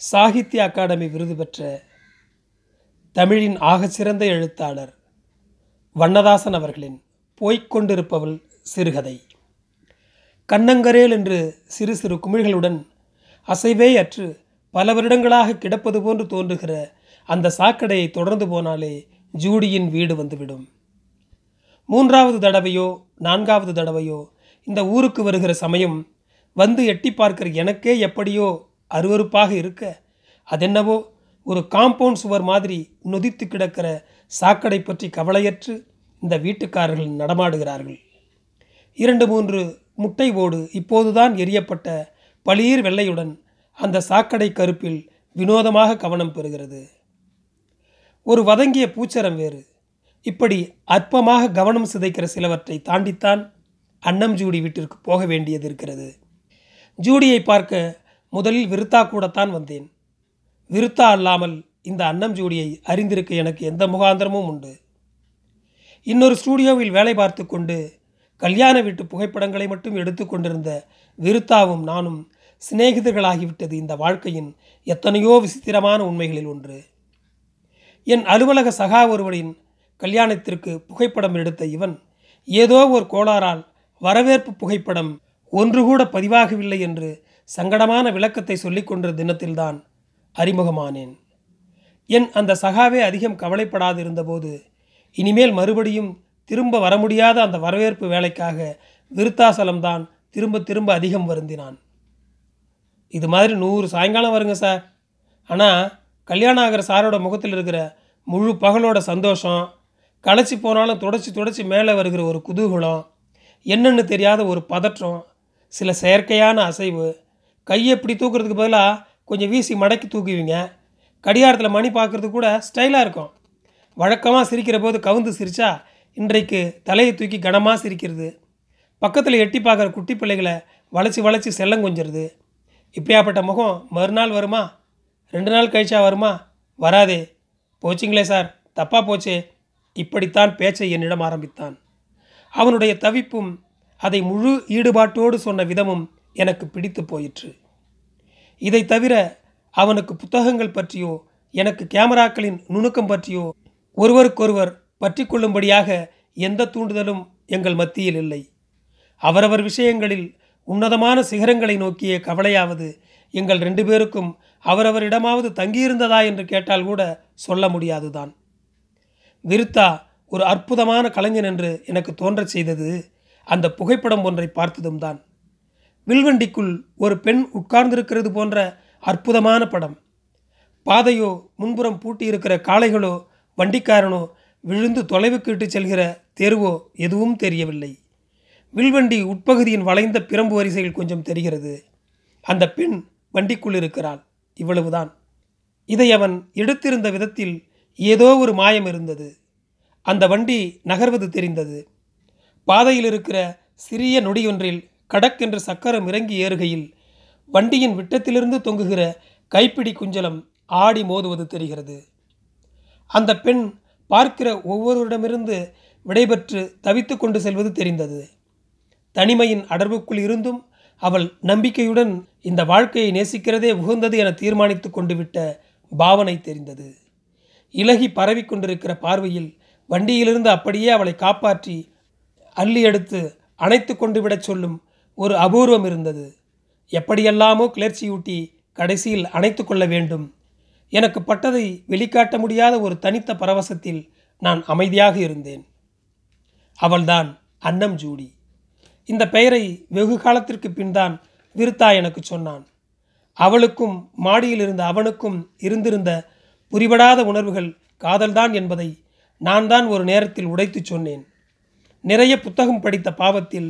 சாகித்ய அகாடமி விருது பெற்ற தமிழின் ஆகச்சிறந்த எழுத்தாளர் வண்ணதாசன் அவர்களின் போய்க்கொண்டிருப்பவள் சிறுகதை. கண்ணங்கரேல் என்று சிறு சிறு குமிழ்களுடன் அசைவே அற்று பல வருடங்களாக கிடப்பது போன்று தோன்றுகிற அந்த சாக்கடையை தொடர்ந்து போனாலே ஜூடியின் வீடு வந்துவிடும். மூன்றாவது தடவையோ நான்காவது தடவையோ இந்த ஊருக்கு வருகிற சமயம் வந்து எட்டி பார்க்கிற எனக்கே எப்படியோ அருவருப்பாக இருக்க அதென்னவோ ஒரு காம்பவுண்ட் சுவர் மாதிரி நொதித்து கிடக்கிற சாக்கடை பற்றி கவலையற்று இந்த வீட்டுக்காரர்கள் நடமாடுகிறார்கள். இரண்டு மூன்று முட்டை ஓடு இப்போதுதான் எரியப்பட்ட பளீர் வெள்ளையுடன் அந்த சாக்கடை கருப்பில் வினோதமாக கவனம் பெறுகிறது. ஒரு வதங்கிய பூச்சரம் வேறு. இப்படி அற்பமாக கவனம் சிதைக்கிற சிலவற்றை தாண்டித்தான் அன்னம் ஜூடி வீட்டிற்கு போக வேண்டியது இருக்கிறது. ஜூடியை பார்க்க முதலில் விருத்தா கூடத்தான் வந்தேன். விருத்தா அல்லாமல் இந்த அன்னம் ஜோடியை அறிந்திருக்க எனக்கு எந்த முகாந்திரமும் உண்டு. இன்னொரு ஸ்டூடியோவில் வேலை பார்த்து கொண்டு கல்யாண வீட்டு புகைப்படங்களை மட்டும் எடுத்து கொண்டிருந்த விருத்தாவும் நானும் சிநேகிதர்களாகிவிட்டது இந்த வாழ்க்கையின் எத்தனையோ விசித்திரமான உண்மைகளில் ஒன்று. என் அலுவலக சகா ஒருவரின் கல்யாணத்திற்கு புகைப்படம் எடுத்த இவன் ஏதோ ஒரு கோளாறால் வரவேற்பு புகைப்படம் ஒன்று கூட பதிவாகவில்லை என்று சங்கடமான விளக்கத்தை சொல்லிக் கொன்ற தினத்தில்தான் அறிமுகமானேன். என் அந்த சகாவே அதிகம் கவலைப்படாது இருந்தபோது இனிமேல் மறுபடியும் திரும்ப வர முடியாத அந்த வரவேற்பு வேலைக்காக விருத்தாசலம்தான் திரும்ப திரும்ப அதிகம் வருந்தினான். இது மாதிரி நூறு சாயங்காலம் வருங்க சார். ஆனால் கல்யாணம் ஆகிற சாரோட முகத்தில் இருக்கிற முழு பகலோட சந்தோஷம் களைச்சி போனாலும் தொடச்சி தொடச்சி மேலே வருகிற ஒரு குதூகலம் என்னென்னு தெரியாத ஒரு பதற்றம் சில செயற்கையான அசைவு கையை இப்படி தூக்குறதுக்கு பதிலாக கொஞ்சம் வீசி மடக்கி தூக்குவீங்க. கடிகாரத்தில் மணி பார்க்குறது கூட ஸ்டைலாக இருக்கும். வழக்கமாக சிரிக்கிற போது கவுந்து சிரித்தா இன்றைக்கு தலையை தூக்கி கனமாக சிரிக்கிறது. பக்கத்தில் எட்டி பார்க்குற குட்டி பிள்ளைகளை வளைச்சி வளைச்சி செல்லம் கொஞ்சிருது இப்படியாப்பட்ட முகம் மறுநாள் வருமா? ரெண்டு நாள் கழிச்சா வருமா? வராதே. போச்சிங்களே சார். தப்பாக போச்சே. இப்படித்தான் பேச்சை என்னிடம் ஆரம்பித்தான். அவனுடைய தவிப்பும் அதை முழு ஈடுபாட்டோடு சொன்ன விதமும் எனக்கு பிடித்து போயிற்று. இதை தவிர அவனுக்கு புத்தகங்கள் பற்றியோ எனக்கு கேமராக்களின் நுணுக்கம் பற்றியோ ஒருவருக்கொருவர் பற்றி கொள்ளும்படியாக எந்த தூண்டுதலும் எங்கள் மத்தியில் இல்லை. அவரவர் விஷயங்களில் உன்னதமான சிகரங்களை நோக்கிய கவலையாவது எங்கள் ரெண்டு பேருக்கும் அவரவரிடமாவது தங்கியிருந்ததா என்று கேட்டால் கூட சொல்ல முடியாதுதான். விருத்தா ஒரு அற்புதமான கலைஞன் என்று எனக்கு தோன்றச் செய்தது அந்த புகைப்படம் ஒன்றை பார்த்ததும் தான் வில்வண்டிக்குள் ஒரு பெண் உட்கார்ந்திருக்கிறது போன்ற அற்புதமான படம். பாதையோ முன்புறம் பூட்டியிருக்கிற காளைகளோ வண்டிக்காரனோ விழுந்து தொலைவுக்கு இட்டு செல்கிற தெருவோ எதுவும் தெரியவில்லை. வில்வண்டி உட்பகுதியின் வளைந்த பிரம்பு வரிசையில் கொஞ்சம் தெரிகிறது. அந்த பெண் வண்டிக்குள் இருக்கிறாள். இவ்வளவுதான். இதை அவன் எடுத்திருந்த விதத்தில் ஏதோ ஒரு மாயம் இருந்தது. அந்த வண்டி நகர்வது தெரிந்தது. பாதையில் இருக்கிற சிறிய நொடியொன்றில் கடக்கென்று சக்கரம் இறங்கி ஏறுகையில் வண்டியின் விட்டத்திலிருந்து தொங்குகிற கைப்பிடி குஞ்சலம் ஆடி மோதுவது தெரிகிறது. அந்த பெண் பார்க்கிற ஒவ்வொருவரிடமிருந்து விடைபெற்று தவித்து கொண்டு செல்வது தெரிந்தது. தனிமையின் அடர்வுக்குள் இருந்தும் அவள் நம்பிக்கையுடன் இந்த வாழ்க்கையை நேசிக்கிறதே உகந்தது என தீர்மானித்து கொண்டு விட்ட பாவனை தெரிந்தது. இலகி பரவி கொண்டிருக்கிற பார்வையில் வண்டியிலிருந்து அப்படியே அவளை காப்பாற்றி அள்ளி எடுத்து அணைத்து கொண்டு விடச் சொல்லும் ஒரு அபூர்வம் இருந்தது. எப்படியெல்லாமோ கிளர்ச்சியூட்டி கடைசியில் அணைத்து கொள்ள வேண்டும். எனக்கு பட்டதை வெளிக்காட்ட முடியாத ஒரு தனித்த பரவசத்தில் நான் அமைதியாக இருந்தேன். அவள்தான் அன்னம் ஜூடி. இந்த பெயரை வெகு காலத்திற்கு பின்தான் விருத்தா எனக்கு சொன்னான். அவளுக்கும் மாடியில் இருந்த அவனுக்கும் இருந்திருந்த புரிபடாத உணர்வுகள் காதல்தான் என்பதை நான் தான் ஒரு நேரத்தில் உடைத்து சொன்னேன். நிறைய புத்தகம் படித்த பாவத்தில்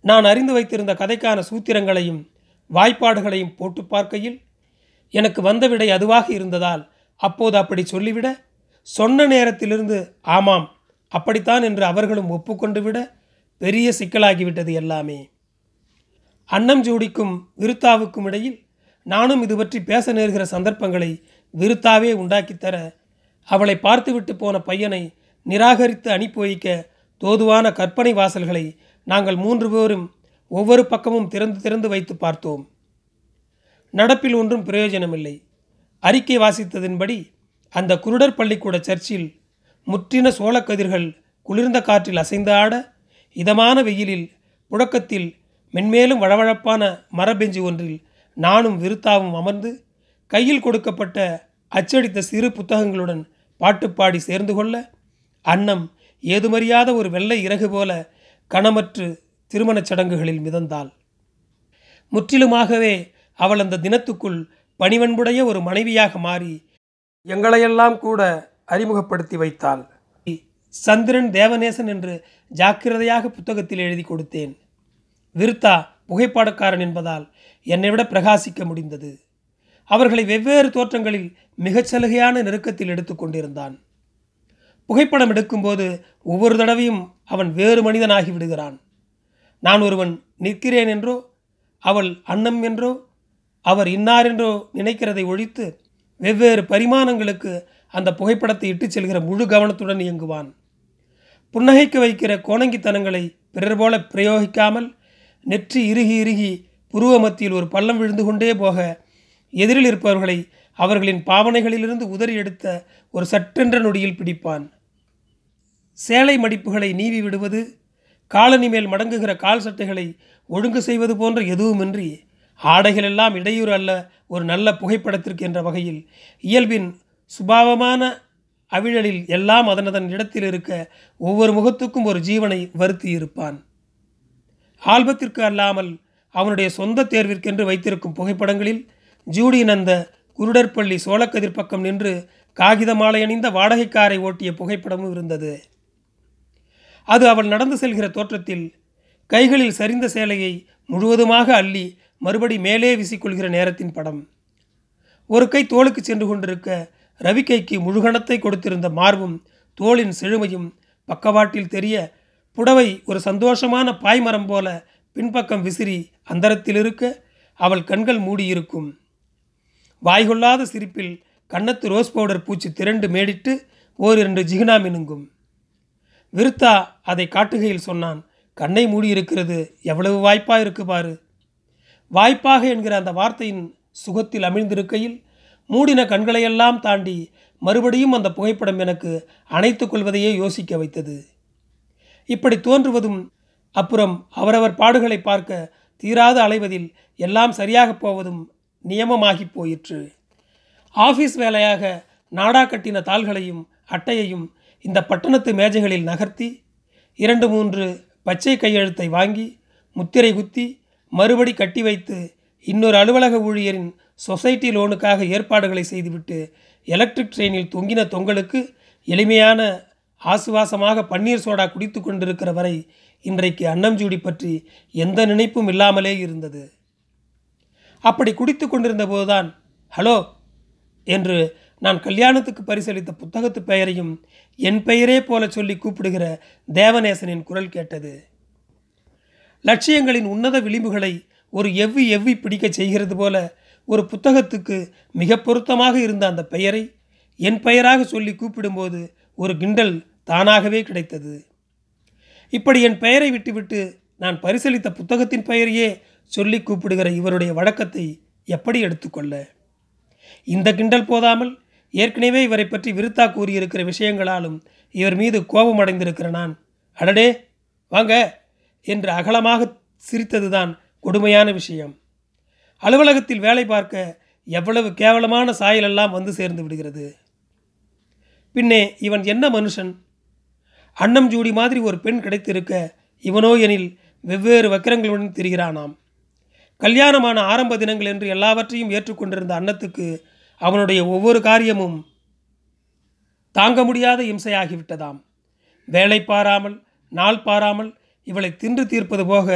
நான் அறிந்து வைத்திருந்த கதைக்கான சூத்திரங்களையும் வாய்ப்பாடுகளையும் போட்டு பார்க்கையில் எனக்கு வந்த விடை அதுவாக இருந்ததால் அப்போது அப்படி சொல்லிவிட சொன்ன நேரத்திலிருந்து ஆமாம் அப்படித்தான் என்று அவர்களும் ஒப்புக்கொண்டு விட பெரிய சிக்கலாகிவிட்டது எல்லாமே. அன்னம் ஜோடிக்கும் விருத்தாவுக்கும் இடையில் நானும் இது பற்றி பேச நேர்கிற சந்தர்ப்பங்களை விருத்தாவே உண்டாக்கித்தர அவளை பார்த்துவிட்டு போன பையனை நிராகரித்து அனுப்பி வைக்க தோதுவான கற்பனை வாசல்களை நாங்கள் மூன்று பேரும் ஒவ்வொரு பக்கமும் திறந்து திறந்து வைத்து பார்த்தோம். நடப்பில் ஒன்றும் பிரயோஜனமில்லை. அறிக்கை வாசித்ததின்படி அந்த குருடர் பள்ளிக்கூட சர்ச்சில் முற்றின சோளக்கதிர்கள் குளிர்ந்த காற்றில் அசைந்து ஆட இதமான வெயிலில் புழக்கத்தில் மென்மேலும் வழவழப்பான மரபெஞ்சு ஒன்றில் நானும் விருத்தாவும் அமர்ந்து கையில் கொடுக்கப்பட்ட அச்சடித்த சிறு புத்தகங்களுடன் பாட்டுப்பாடி சேர்ந்து கொள்ள அன்னம் ஏதுமறியாத ஒரு வெள்ளை இறகு போல கணமற்று திருமணச் சடங்குகளில் மிதந்தாள். முற்றிலுமாகவே அவள் அந்த தினத்துக்குள் பணிவன்புடைய ஒரு மனைவியாக மாறி எங்களையெல்லாம் கூட அறிமுகப்படுத்தி வைத்தாள். சந்திரன் தேவநேசன் என்று ஜாக்கிரதையாக புத்தகத்தில் எழுதி கொடுத்தேன். விருத்தா புகைப்படக்காரன் என்பதால் என்னை விட பிரகாசிக்க முடிந்தது. அவர்களை வெவ்வேறு தோற்றங்களில் மிகச் சலுகையான நெருக்கத்தில் எடுத்துக்கொண்டிருந்தான் புகைப்படம் எடுக்கும்போது ஒவ்வொரு தடவையும் அவன் வேறு மனிதனாகி விடுகிறான். நான் ஒருவன் நிற்கிறேன் என்றோ அவள் அன்னம் என்றோ அவர் இன்னார் என்றோ நினைக்கிறதை ஒழித்து வெவ்வேறு பரிமாணங்களுக்கு அந்த புகைப்படத்தை இட்டுச் செல்கிற முழு கவனத்துடன் இயங்குவான். புன்னகைக்க வைக்கிற கோணங்கித்தனங்களை பிறர் போல பிரயோகிக்காமல் நெற்றி இறுகி இறுகி புருவ மத்தியில் ஒரு பள்ளம் விழுந்து கொண்டே போக எதிரில் இருப்பவர்களை அவர்களின் பாவனைகளிலிருந்து உதறி எடுத்த ஒரு சட்டென்ற நொடியில் பிடிப்பான். சேலை மடிப்புகளை நீவி விடுவது காலனி மேல் மடங்குகிற கால் சட்டைகளை ஒழுங்கு செய்வது போன்ற எதுவுமின்றி ஆடைகளெல்லாம் இடையூறு அல்ல ஒரு நல்ல புகைப்படத்திற்கு என்ற வகையில் இயல்பின் சுபாவமான அவிழலில் எல்லாம் அதனதன் இடத்தில் இருக்க ஒவ்வொரு முகத்துக்கும் ஒரு ஜீவனை வருத்தி இருப்பான் ஆல்பத்திற்கு அல்லாமல் அவனுடைய சொந்த தேர்விற்கென்று வைத்திருக்கும் புகைப்படங்களில் ஜூடியின் அந்த குருடற்பள்ளி சோழக்கதிர் பக்கம் நின்று காகித மாலை அணிந்த வாடகைக்காரை ஓட்டிய புகைப்படமும் இருந்தது. அது அவள் நடந்து செல்கிற தோற்றத்தில் கைகளில் சரிந்த சேலையை முழுவதுமாக அள்ளி மறுபடி மேலே வீசிக்கொள்கிற நேரத்தின் படம். ஒரு கை தோளுக்கு சென்று கொண்டிருக்க ரவிக்கைக்கு முழுகணத்தை கொடுத்திருந்த மார்பும் தோளின் செழுமையும் பக்கவாட்டில் தெரிய புடவை ஒரு சந்தோஷமான பாய்மரம் போல பின்பக்கம் விசிறி அந்தரத்தில் இருக்க அவள் கண்கள் மூடியிருக்கும். வாய்கொள்ளாத சிரிப்பில் கன்னத்து ரோஸ் பவுடர் பூச்சி திரண்டு மேடிட்டு ஓரிரண்டு ஜிகினா மினுங்கும். விருத்தா அதை காட்டுகையில் சொன்னான். கண்ணை மூடியிருக்கிறது எவ்வளவு வாய்ப்பாக இருக்கு பாரு. வாய்ப்பாக என்கிற அந்த வார்த்தையின் சுகத்தில் அமிழ்ந்திருக்கையில் மூடின கண்களையெல்லாம் தாண்டி மறுபடியும் அந்த புகைப்படம் எனக்கு அணைத்துக் கொள்வதையே யோசிக்க வைத்தது. இப்படி தோன்றுவதும் அப்புறம் அவரவர் பாடுகளை பார்க்க தீராது அலைவதில் எல்லாம் சரியாக போவதும் நியமமாகி போயிற்று. ஆஃபீஸ் வேலையாக நாடா கட்டின தாள்களையும் அட்டையையும் இந்த பட்டணத்து மேஜைகளில் நகர்த்தி இரண்டு மூன்று பச்சை கையெழுத்தை வாங்கி முத்திரை குத்தி மறுபடி கட்டி வைத்து இன்னொரு அலுவலக ஊழியரின் சொசைட்டி லோனுக்காக ஏற்பாடுகளை செய்துவிட்டு எலக்ட்ரிக் ட்ரெயினில் தொங்கின தொங்கலுக்கு எளிமையான ஆசுவாசமாக பன்னீர் சோடா குடித்து கொண்டிருக்கிற வரை இன்றைக்கு அன்னம்ஜூடி பற்றி எந்த நினைப்பும் இல்லாமலே இருந்தது. அப்படி குடித்து கொண்டிருந்த போதுதான் ஹலோ என்று நான் கல்யாணத்துக்கு பரிசளித்த புத்தகத்து பெயரையும் என் பெயரே போல சொல்லி கூப்பிடுகிற தேவநேசனின் குரல் கேட்டது. லட்சியங்களின் உன்னத விளிம்புகளை ஒரு எவ்வி எவ்வி பிடிக்கச் செய்கிறது போல ஒரு புத்தகத்துக்கு மிக பொருத்தமாக இருந்த அந்த பெயரை என் பெயராக சொல்லி கூப்பிடும்போது ஒரு கிண்டல் தானாகவே கிடைத்தது. இப்படி என் பெயரை விட்டுவிட்டு நான் பரிசளித்த புத்தகத்தின் பெயரையே சொல்லி கூப்பிடுகிற இவருடைய வழக்கத்தை எப்படி எடுத்துக்கொள்ள? இந்த கிண்டல் போதாமல் ஏற்கனவே இவரை பற்றி விருத்தா கூறியிருக்கிற விஷயங்களாலும் இவர் மீது கோபம் அடைந்திருக்கிற நான். அடடே! வாங்க! என்று அகலமாக சிரித்ததுதான் கொடுமையான விஷயம். அலுவலகத்தில் வேலை பார்க்க எவ்வளவு கேவலமான சாயலெல்லாம் வந்து சேர்ந்து விடுகிறது. பின்னே இவன் என்ன மனுஷன்? அன்னம் ஜூடி மாதிரி ஒரு பெண் கிடைத்திருக்க இவனோ எனில் வெவ்வேறு வக்கிரங்களுடன் திரிகிறானாம். கல்யாணமான ஆரம்ப தினங்கள் என்று எல்லாவற்றையும் ஏற்றுக்கொண்டிருந்த அன்னத்துக்கு அவனுடைய ஒவ்வொரு காரியமும் தாங்க முடியாத இம்சையாகிவிட்டதாம். வேலை பாராமல் நாள் பாராமல் இவளை தின்று தீர்ப்பது போக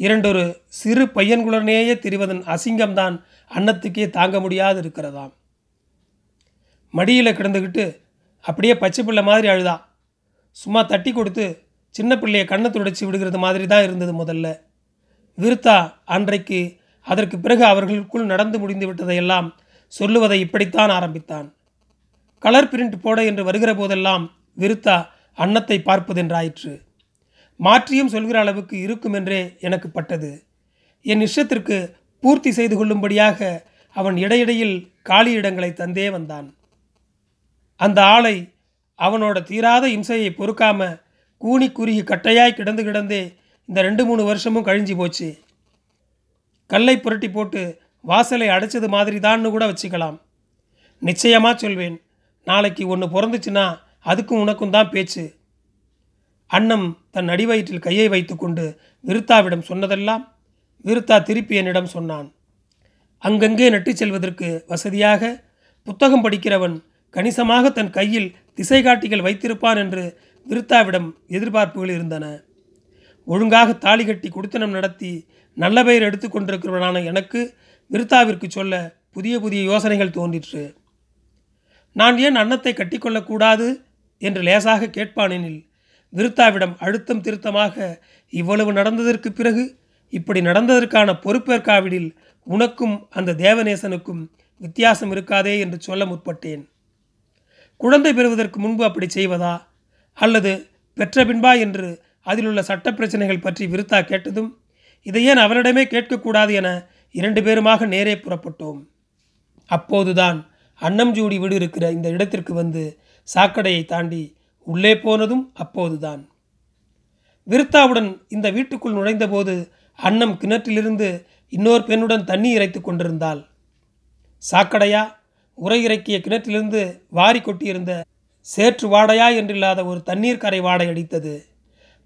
இரண்டொரு சிறு பையன்குளனேயே திரிவதன் அசிங்கம்தான் அன்னத்துக்கே தாங்க முடியாது இருக்கிறதாம் மடியில் கிடந்துக்கிட்டு அப்படியே பச்சை பிள்ளை மாதிரி அழுதா. சும்மா தட்டி கொடுத்து சின்ன பிள்ளையை கண்ணை துடைச்சி விடுகிறது மாதிரி தான் இருந்தது முதல்ல. விருத்தா அன்றைக்கு அதற்கு பிறகு அவர்களுக்குள் நடந்து முடிந்து விட்டதையெல்லாம் சொல்லுவதை இப்படித்தான் ஆரம்பித்தான். கலர் பிரிண்ட் போட என்று வருகிற போதெல்லாம் விருத்தா அன்னத்தை பார்ப்பதென்றாயிற்று. மாற்றியும் சொல்கிற அளவுக்கு இருக்கும் என்றே எனக்கு பட்டது. என் இஷ்டத்திற்கு பூர்த்தி செய்து கொள்ளும்படியாக அவன் இடையிடையில் காலி இடங்களை தந்தே வந்தான். அந்த ஆளை அவனோட தீராத இம்சையை பொறுக்காம கூனி குறுகி கட்டையாய் கிடந்து கிடந்தே இந்த ரெண்டு மூணு வருஷமும் கழிஞ்சு போச்சு. கல்லை புரட்டி போட்டு வாசலை அடைச்சது மாதிரி தான்னு கூட வச்சுக்கலாம். நிச்சயமாக சொல்வேன். நாளைக்கு ஒன்று பிறந்துச்சுன்னா அதுக்கும் உனக்கும் தான் பேச்சு. அன்னம் தன் அடிவயிற்றில் கையை வைத்துக்கொண்டு விருத்தாவிடம் சொன்னதெல்லாம் விருத்தா திருப்பி என்னிடம் சொன்னான். அங்கங்கே நட்டுச் செல்வதற்கு வசதியாக புத்தகம் படிக்கிறவன் கணிசமாக தன் கையில் திசை காட்டிகள் வைத்திருப்பான் என்று விருத்தாவிடம் எதிர்பார்ப்புகள் இருந்தன. ஒழுங்காக தாலி கட்டி குடித்தனம் நடத்தி நல்ல பெயர் எடுத்துக்கொண்டிருக்கிறவனான எனக்கு மிருத்தாவிற்கு சொல்ல புதிய புதிய யோசனைகள் தோன்றிற்று. நான் ஏன் அன்னத்தை கட்டிக்கொள்ளக்கூடாது என்று லேசாக கேட்பானெனில் விருத்தாவிடம் அழுத்தம் திருத்தமாக இவ்வளவு நடந்ததற்கு பிறகு இப்படி நடந்ததற்கான பொறுப்பேற்காவிடில் உனக்கும் அந்த தேவநேசனுக்கும் வித்தியாசம் இருக்காதே என்று சொல்ல முற்பட்டேன். குழந்தை பெறுவதற்கு முன்பு அப்படி செய்வதா? அல்லது பெற்ற பின்பா என்று அதில் உள்ள சட்ட பிரச்சனைகள் பற்றி விருத்தா கேட்டதும் இதை ஏன் அவரிடமே கேட்கக்கூடாது என இரண்டு பேருமாக நேரே புறப்பட்டோம். அப்போதுதான் அன்னம் ஜூடி வீடு இருக்கிற இந்த இடத்திற்கு வந்து சாக்கடையை தாண்டி உள்ளே போனதும் அப்போதுதான். விருத்தாவுடன் இந்த வீட்டுக்குள் நுழைந்தபோது அன்னம் கிணற்றிலிருந்து இன்னொரு பெண்ணுடன் தண்ணி இறைத்து கொண்டிருந்தாள். சாக்கடையா? உரை இறக்கிய கிணற்றிலிருந்து வாரி கொட்டியிருந்த சேற்று வாடையா என்றில்லாத ஒரு தண்ணீர் கரை வாடை அடித்தது.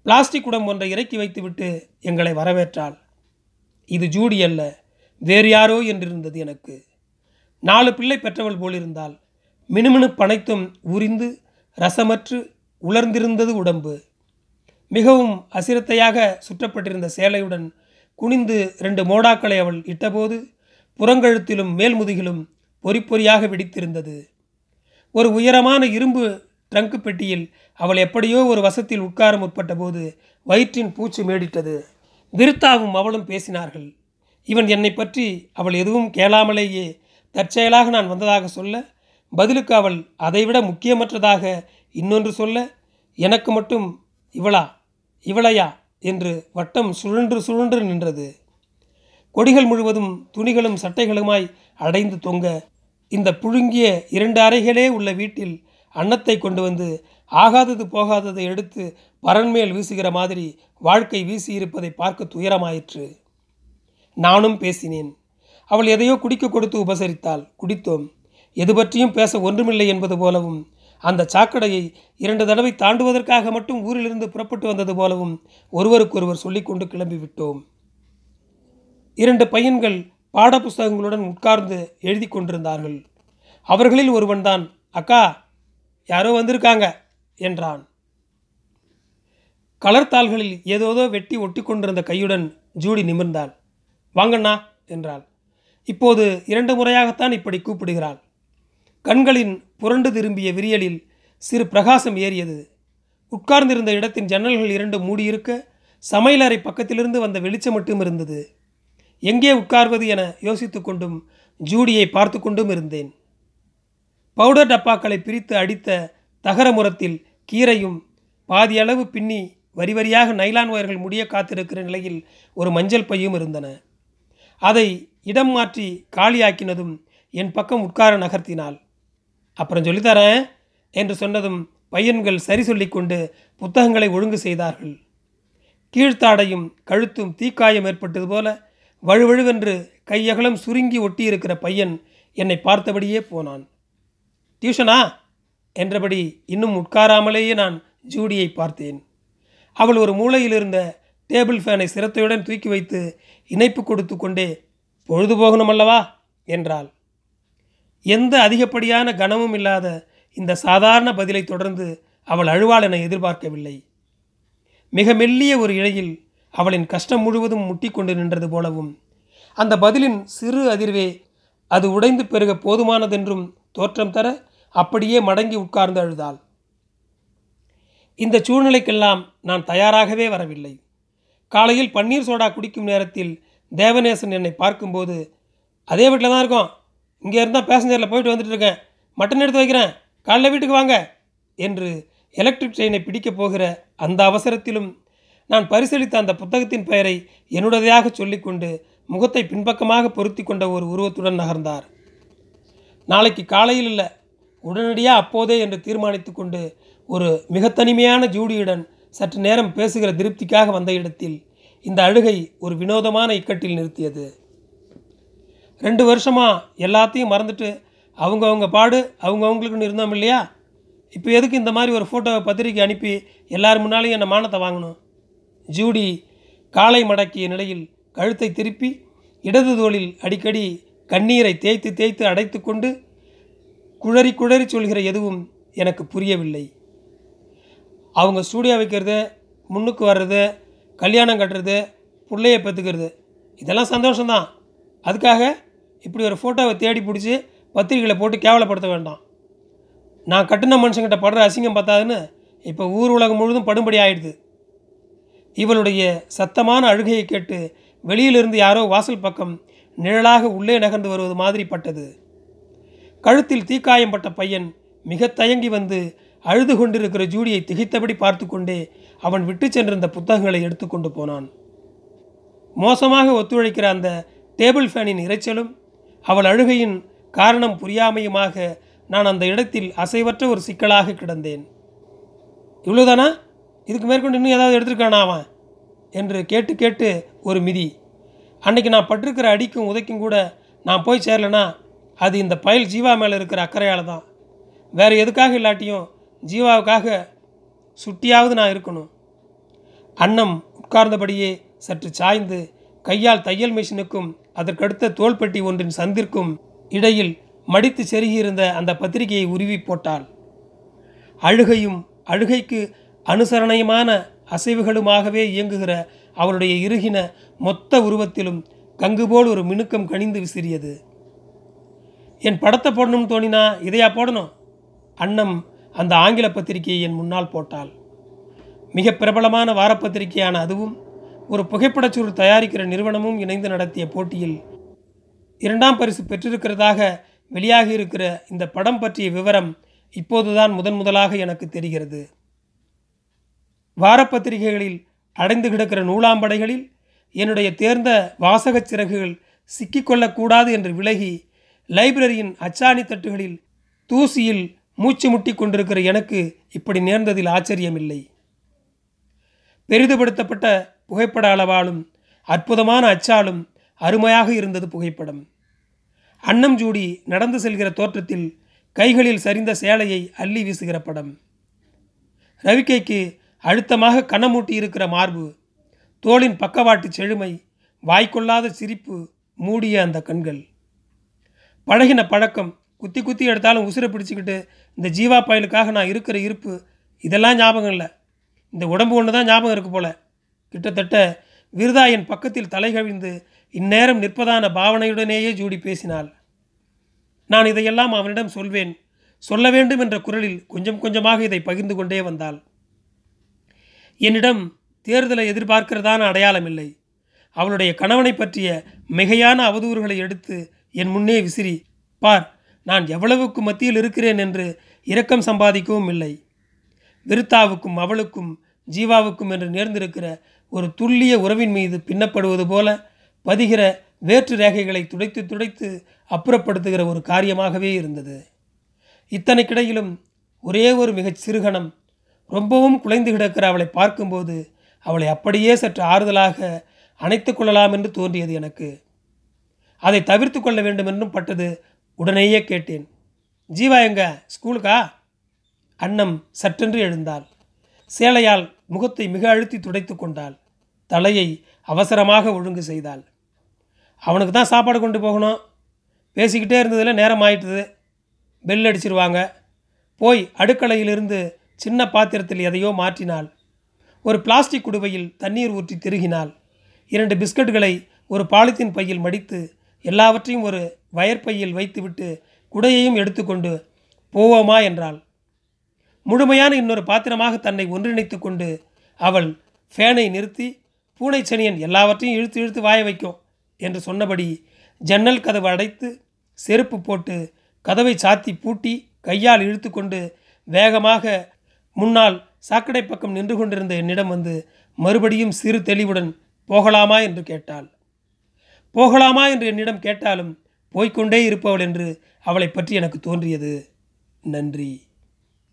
பிளாஸ்டிக் குடம் ஒன்றை இறக்கி வைத்துவிட்டு எங்களை வரவேற்றாள். இது ஜூடி அல்ல வேறு யாரோ என்றிருந்தது எனக்கு. நாலு பிள்ளை பெற்றவள் போலிருந்தாள். மினுமினுப்பனைத்தும் உரிந்து ரசமற்று உலர்ந்திருந்தது உடம்பு. மிகவும் அசிரத்தையாக சுற்றப்பட்டிருந்த சேலையுடன் குனிந்து ரெண்டு மோடாக்களை அவள் இட்டபோது புறங்கழுத்திலும் மேல்முதுகிலும் பொறி பொறியாக வெடித்திருந்தது. ஒரு உயரமான இரும்பு ட்ரங்கு பெட்டியில் அவள் எப்படியோ ஒரு வசத்தில் உட்கார முற்பட்ட போது வயிற்றின் பூச்சு மேடிட்டது. விருத்தாவும் அவளும் பேசினார்கள். இவன் என்னை பற்றி அவள் எதுவும் கேளாமலேயே தற்செயலாக நான் வந்ததாக சொல்ல பதிலுக்கு அவள் அதைவிட முக்கியமற்றதாக இன்னொன்று சொல்ல எனக்கு மட்டும் இவளா இவளையா என்று வட்டம் சுழன்று சுழன்று நின்றது. கொடிகள் முழுவதும் துணிகளும் சட்டைகளுமாய் அடைந்து தொங்க இந்த புழுங்கிய இரண்டு அறைகளே உள்ள வீட்டில் அன்னத்தை கொண்டு வந்து ஆகாதது போகாததை எடுத்து பரன்மேல் வீசுகிற மாதிரி வாழ்க்கை வீசியிருப்பதை பார்க்க துயரமாயிற்று. நானும் பேசினேன். அவள் எதையோ குடிக்க கொடுத்து உபசரித்தாள். குடித்தோம். எது பற்றியும் பேச ஒன்றுமில்லை என்பது போலவும் அந்த சாக்கடையை இரண்டு தடவை தாண்டுவதற்காக மட்டும் ஊரிலிருந்து புறப்பட்டு வந்தது போலவும் ஒருவருக்கொருவர் சொல்லிக்கொண்டு கிளம்பிவிட்டோம் இரண்டு பையன்கள் பாடப்புஸ்தகங்களுடன் உட்கார்ந்து எழுதி கொண்டிருந்தார்கள். அவர்களில் ஒருவன்தான் அக்கா யாரோ வந்திருக்காங்க என்றான். கலர்த்தாள்களில் ஏதோதோ வெட்டி ஒட்டி கொண்டிருந்த கையுடன் ஜூடி நிமிர்ந்தாள். வாங்கண்ணா என்றாள். இப்போது இரண்டு முறையாகத்தான் இப்படி கூப்பிடுகிறாள். கண்களின் புரண்டு திரும்பிய விரியலில் சிறு பிரகாசம் ஏறியது. உட்கார்ந்திருந்த இடத்தின் ஜன்னல்கள் இரண்டு மூடியிருக்க சமையலறை பக்கத்திலிருந்து வந்த வெளிச்சம் மட்டும் இருந்தது. எங்கே உட்கார்வது என யோசித்து கொண்டும் ஜூடியை பார்த்து கொண்டும் இருந்தேன். பவுடர் டப்பாக்களை பிரித்து அடித்த தகர முரத்தில் கீரையும் பாதியளவு பின்னி வரி வரியாக நைலான் ஒயர்கள் முடிய காத்திருக்கிற நிலையில் ஒரு மஞ்சள் பையும் இருந்தன. அதை இடம் மாற்றி காலியாக்கினதும் என் பக்கம் உட்கார நகர்த்தினாள். அப்புறம் சொல்லித்தரேன் என்று சொன்னதும் பையன்கள் சரி சொல்லிக்கொண்டு புத்தகங்களை ஒழுங்கு செய்தார்கள். கீழ்த்தாடையும் கழுத்தும் தீக்காயம் ஏற்பட்டது போல வழுவழுவென்று கையகலம் சுருங்கி ஒட்டியிருக்கிற பையன் என்னை பார்த்தபடியே போனான். டியூஷனா? என்றபடி இன்னும் உட்காராமலேயே நான் ஜூடியை பார்த்தேன். அவள் ஒரு மூளையில் இருந்த டேபிள் ஃபேனை சிரத்தையுடன் தூக்கி வைத்து இணைப்பு கொடுத்து கொண்டே பொழுது போகணும் அல்லவா? என்றாள். எந்த அதிகப்படியான கனமும் இல்லாத இந்த சாதாரண பதிலை தொடர்ந்து அவள் அழுவாள் என எதிர்பார்க்கவில்லை. மிக மெல்லிய ஒரு இழையில் அவளின் கஷ்டம் முழுவதும் முட்டி கொண்டு நின்றது போலவும் அந்த பதிலின் சிறு அதிர்வே அது உடைந்து பெருக போதுமானதென்றும் தோற்றம் தர அப்படியே மடங்கி உட்கார்ந்து அழுதாள். இந்த சூழ்நிலைக்கெல்லாம் நான் தயாராகவே வரவில்லை. காலையில் பன்னீர் சோடா குடிக்கும் நேரத்தில் தேவநேசன் என்னை பார்க்கும்போது அதே வீட்டில் தான் இருக்கோம். இங்கே இருந்தால் பேசஞ்சரில் போயிட்டு வந்துட்டு இருக்கேன். மட்டன் எடுத்து வைக்கிறேன். காலைல வீட்டுக்கு வாங்க. என்று எலக்ட்ரிக் ட்ரெயினை பிடிக்கப் போகிற அந்த அவசரத்திலும் நான் பரிசளித்த அந்த புத்தகத்தின் பெயரை என்னுடையதாக சொல்லிக்கொண்டு முகத்தை பின்பக்கமாக பொருத்தி கொண்ட ஒரு உருவத்துடன் நகர்ந்தார். நாளைக்கு காலையில் இல்லை. உடனடியாக அப்போதே என்று தீர்மானித்து கொண்டு ஒரு மிக தனிமையான ஜூடியுடன் சற்று நேரம் பேசுகிற திருப்திக்காக வந்த இடத்தில் இந்த அழுகை ஒரு வினோதமான இக்கட்டில் நிறுத்தியது. ரெண்டு வருஷமாக எல்லாத்தையும் மறந்துட்டு அவங்கவுங்க பாடு அவங்கவுங்களுக்குன்னு இருந்தோம் இல்லையா? இப்போ எதுக்கு இந்த மாதிரி ஒரு ஃபோட்டோவை பத்திரிக்கை அனுப்பி எல்லார் முன்னாலையும் என்னை மானத்தை வாங்கணும்? ஜூடி காலை மடக்கிய நிலையில் கழுத்தை திருப்பி இடது தோளில் அடிக்கடி கண்ணீரை தேய்த்து தேய்த்து அடைத்து கொண்டு குழறி குழறி சொல்கிற எதுவும் எனக்கு புரியவில்லை. அவங்க ஸ்டூடியோ வைக்கிறது முன்னுக்கு வர்றது கல்யாணம் கட்டுறது பிள்ளைய பெற்றுக்கிறது இதெல்லாம் சந்தோஷம்தான். அதுக்காக இப்படி ஒரு ஃபோட்டோவை தேடி பிடிச்சி பத்திரிக்கையில் போட்டு கேவலப்படுத்த வேண்டாம். நான் கட்டின மனுஷங்கிட்ட படுற அசிங்கம் பார்த்தாதுன்னு இப்போ ஊர் உலகம் முழுதும் படும்படி ஆயிடுது. இவளுடைய சத்தமான அழுகையை கேட்டு வெளியிலிருந்து யாரோ வாசல் பக்கம் நிழலாக உள்ளே நகர்ந்து வருவது மாதிரி பட்டது. கழுத்தில் தீக்காயம் பட்ட பையன் மிக தயங்கி வந்து அழுது கொண்டிருக்கிற ஜூடியை திகைத்தபடி பார்த்து கொண்டே அவன் விட்டு சென்றிருந்த புத்தகங்களை எடுத்துக்கொண்டு போனான். மோசமாக ஒத்துழைக்கிற அந்த டேபிள் ஃபேனின் இரைச்சலும் அவள் அழுகையின் காரணம் புரியாமையுமாக நான் அந்த இடத்தில் அசைவற்ற ஒரு சிக்கலாக கிடந்தேன். இவ்வளோதானா இதுக்கு மேற்கொண்டு இன்னும் ஏதாவது எடுத்துருக்கானா அவன்? என்று கேட்டு கேட்டு ஒரு மிதி. அன்னைக்கு நான் பட்டிருக்கிற அடிக்கும் உதைக்கும் கூட நான் போய் சேரலனா அது இந்த பயல் ஜீவா மேலே இருக்கிற அக்கறையால் தான். வேறு எதுக்காக இல்லாட்டியும் ஜீவாவுக்காக சுட்டியாவது நான் இருக்கணும். அன்னம் உட்கார்ந்தபடியே சற்று சாய்ந்து கையால் தையல் மிஷினுக்கும் அதற்கடுத்த தோள்பெட்டி ஒன்றின் சந்திற்கும் இடையில் மடித்து செருகியிருந்த அந்த பத்திரிகையை உருவி போட்டாள். அழுகையும் அழுகைக்கு அனுசரணையுமான அசைவுகளுமாகவே இயங்குகிற அவளுடைய இறுகின மொத்த உருவத்திலும் கங்கு போல் ஒரு மினுக்கம் கனிந்து விசிறியது. என் படத்தை போடணும்னு தோணினா இதையா போடணும்? அன்னம் அந்த ஆங்கில பத்திரிகையை என் முன்னால் போட்டாள் மிக பிரபலமான வாரப்பத்திரிகையான அதுவும் ஒரு புகைப்படச்சூர் தயாரிக்கிற நிறுவனமும் இணைந்து நடத்திய போட்டியில் இரண்டாம் பரிசு பெற்றிருக்கிறதாக வெளியாகி இருக்கிற இந்த படம் பற்றிய விவரம் இப்போதுதான் முதன் முதலாக எனக்கு தெரிகிறது. வாரப்பத்திரிகைகளில் அடைந்து கிடக்கிற நூலாம்படைகளில் என்னுடைய தேர்ந்த வாசகச் சிறகுகள் சிக்கிக்கொள்ளக்கூடாது என்று விலகி லைப்ரரியின் அச்சாணி தட்டுகளில் தூசியில் மூச்சு முட்டி கொண்டிருக்கிற எனக்கு இப்படி நேர்ந்ததில் ஆச்சரியமில்லை. பெரிதுபடுத்தப்பட்ட புகைப்பட அளவாலும் அற்புதமான அச்சாலும் அருமையாக இருந்தது புகைப்படம். அன்னம் ஜூடி நடந்து செல்கிற தோற்றத்தில் கைகளில் சரிந்த சேலையை அள்ளி வீசுகிற படம். ரவிக்கைக்கு அழுத்தமாக கனமூட்டி இருக்கிற மார்பு தோளின் பக்கவாட்டு செழுமை வாய்க்கொள்ளாத சிரிப்பு மூடிய அந்த கண்கள். பழகின பழக்கம் குத்தி குத்தி எடுத்தாலும் உசுரை பிடிச்சிக்கிட்டு இந்த ஜீவா பயலுக்காக நான் இருக்கிற இருப்பு இதெல்லாம் ஞாபகம் இல்லை. இந்த உடம்பு ஒன்று தான் ஞாபகம் இருக்கு போல. கிட்டத்தட்ட விருதா என் பக்கத்தில் தலை கவிழ்ந்து இந்நேரம் நிற்பதான பாவனையுடனேயே ஜூடி பேசினாள். நான் இதையெல்லாம் அவனிடம் சொல்வேன். சொல்ல வேண்டும் என்ற குரலில் கொஞ்சம் கொஞ்சமாக இதை பகிர்ந்து கொண்டே வந்தாள். என்னிடம் தேர்தலை எதிர்பார்க்கிறதான அடையாளம் இல்லை. அவளுடைய கணவனை பற்றிய மிகையான அவதூறுகளை எடுத்து என் முன்னே விசிறி பார் நான் எவ்வளவுக்கு மத்தியில் இருக்கிறேன் என்று இரக்கம் சம்பாதிக்கவும் இல்லை. விருத்தாவுக்கும் அவளுக்கும் ஜீவாவுக்கும் என்று நேர்ந்திருக்கிற ஒரு துல்லிய உறவின் மீது பின்னப்படுவது போல பதிகிற வேற்று ரேகைகளை துடைத்து துடைத்து அப்புறப்படுத்துகிற ஒரு காரியமாகவே இருந்தது. இத்தனைக்கிடையிலும் ஒரே ஒரு மிகச் சிறுகணம் ரொம்பவும் குலைந்து கிடக்கிற அவளை பார்க்கும்போது அவளை அப்படியே சற்று ஆறுதலாக அணைத்து கொள்ளலாம் என்று தோன்றியது எனக்கு. அதை தவிர்த்து கொள்ள வேண்டும் என்றும் பட்டது உடனேயே கேட்டேன் ஜீவா எங்க? ஸ்கூலுக்கா? அன்னம் சற்றென்று எழுந்தாள். சேலையால் முகத்தை மிக அழுத்தி துடைத்து கொண்டாள். தலையை அவசரமாக ஒழுங்கு செய்தாள். அவனுக்கு தான் சாப்பாடு கொண்டு போகணும். பேசிக்கிட்டே இருந்ததில் நேரம் ஆயிட்டுது. பெல் அடிச்சிருவாங்க. போய் அடுக்கலையிலிருந்து சின்ன பாத்திரத்தில் எதையோ மாற்றினாள். ஒரு பிளாஸ்டிக் குடுவையில் தண்ணீர் ஊற்றி திருகினாள். இரண்டு பிஸ்கட்டுகளை ஒரு பாலித்தீன் பையில் மடித்து எல்லாவற்றையும் ஒரு வயற்பையில் வைத்துவிட்டு குடையையும் எடுத்துக்கொண்டு போவோமா என்றாள். முழுமையான இன்னொரு பாத்திரமாக தன்னை ஒன்றிணைத்து கொண்டு அவள் ஃபேனை நிறுத்தி பூனை சனியன் எல்லாவற்றையும் இழுத்து இழுத்து வாய வைக்கும் என்று சொன்னபடி ஜன்னல் கதவு அடைத்து செருப்பு போட்டு கதவை சாத்தி பூட்டி கையால் இழுத்து கொண்டு வேகமாக முன்னால் சாக்கடை பக்கம் நின்று கொண்டிருந்த என்னிடம் வந்து மறுபடியும் சிறு தெளிவுடன் போகலாமா என்று கேட்டாள். போகலாமா என்று என்னிடம் கேட்டாலும் போய்க்கொண்டே இருப்பவள் என்று அவளை பற்றி எனக்கு தோன்றியது. நன்றி.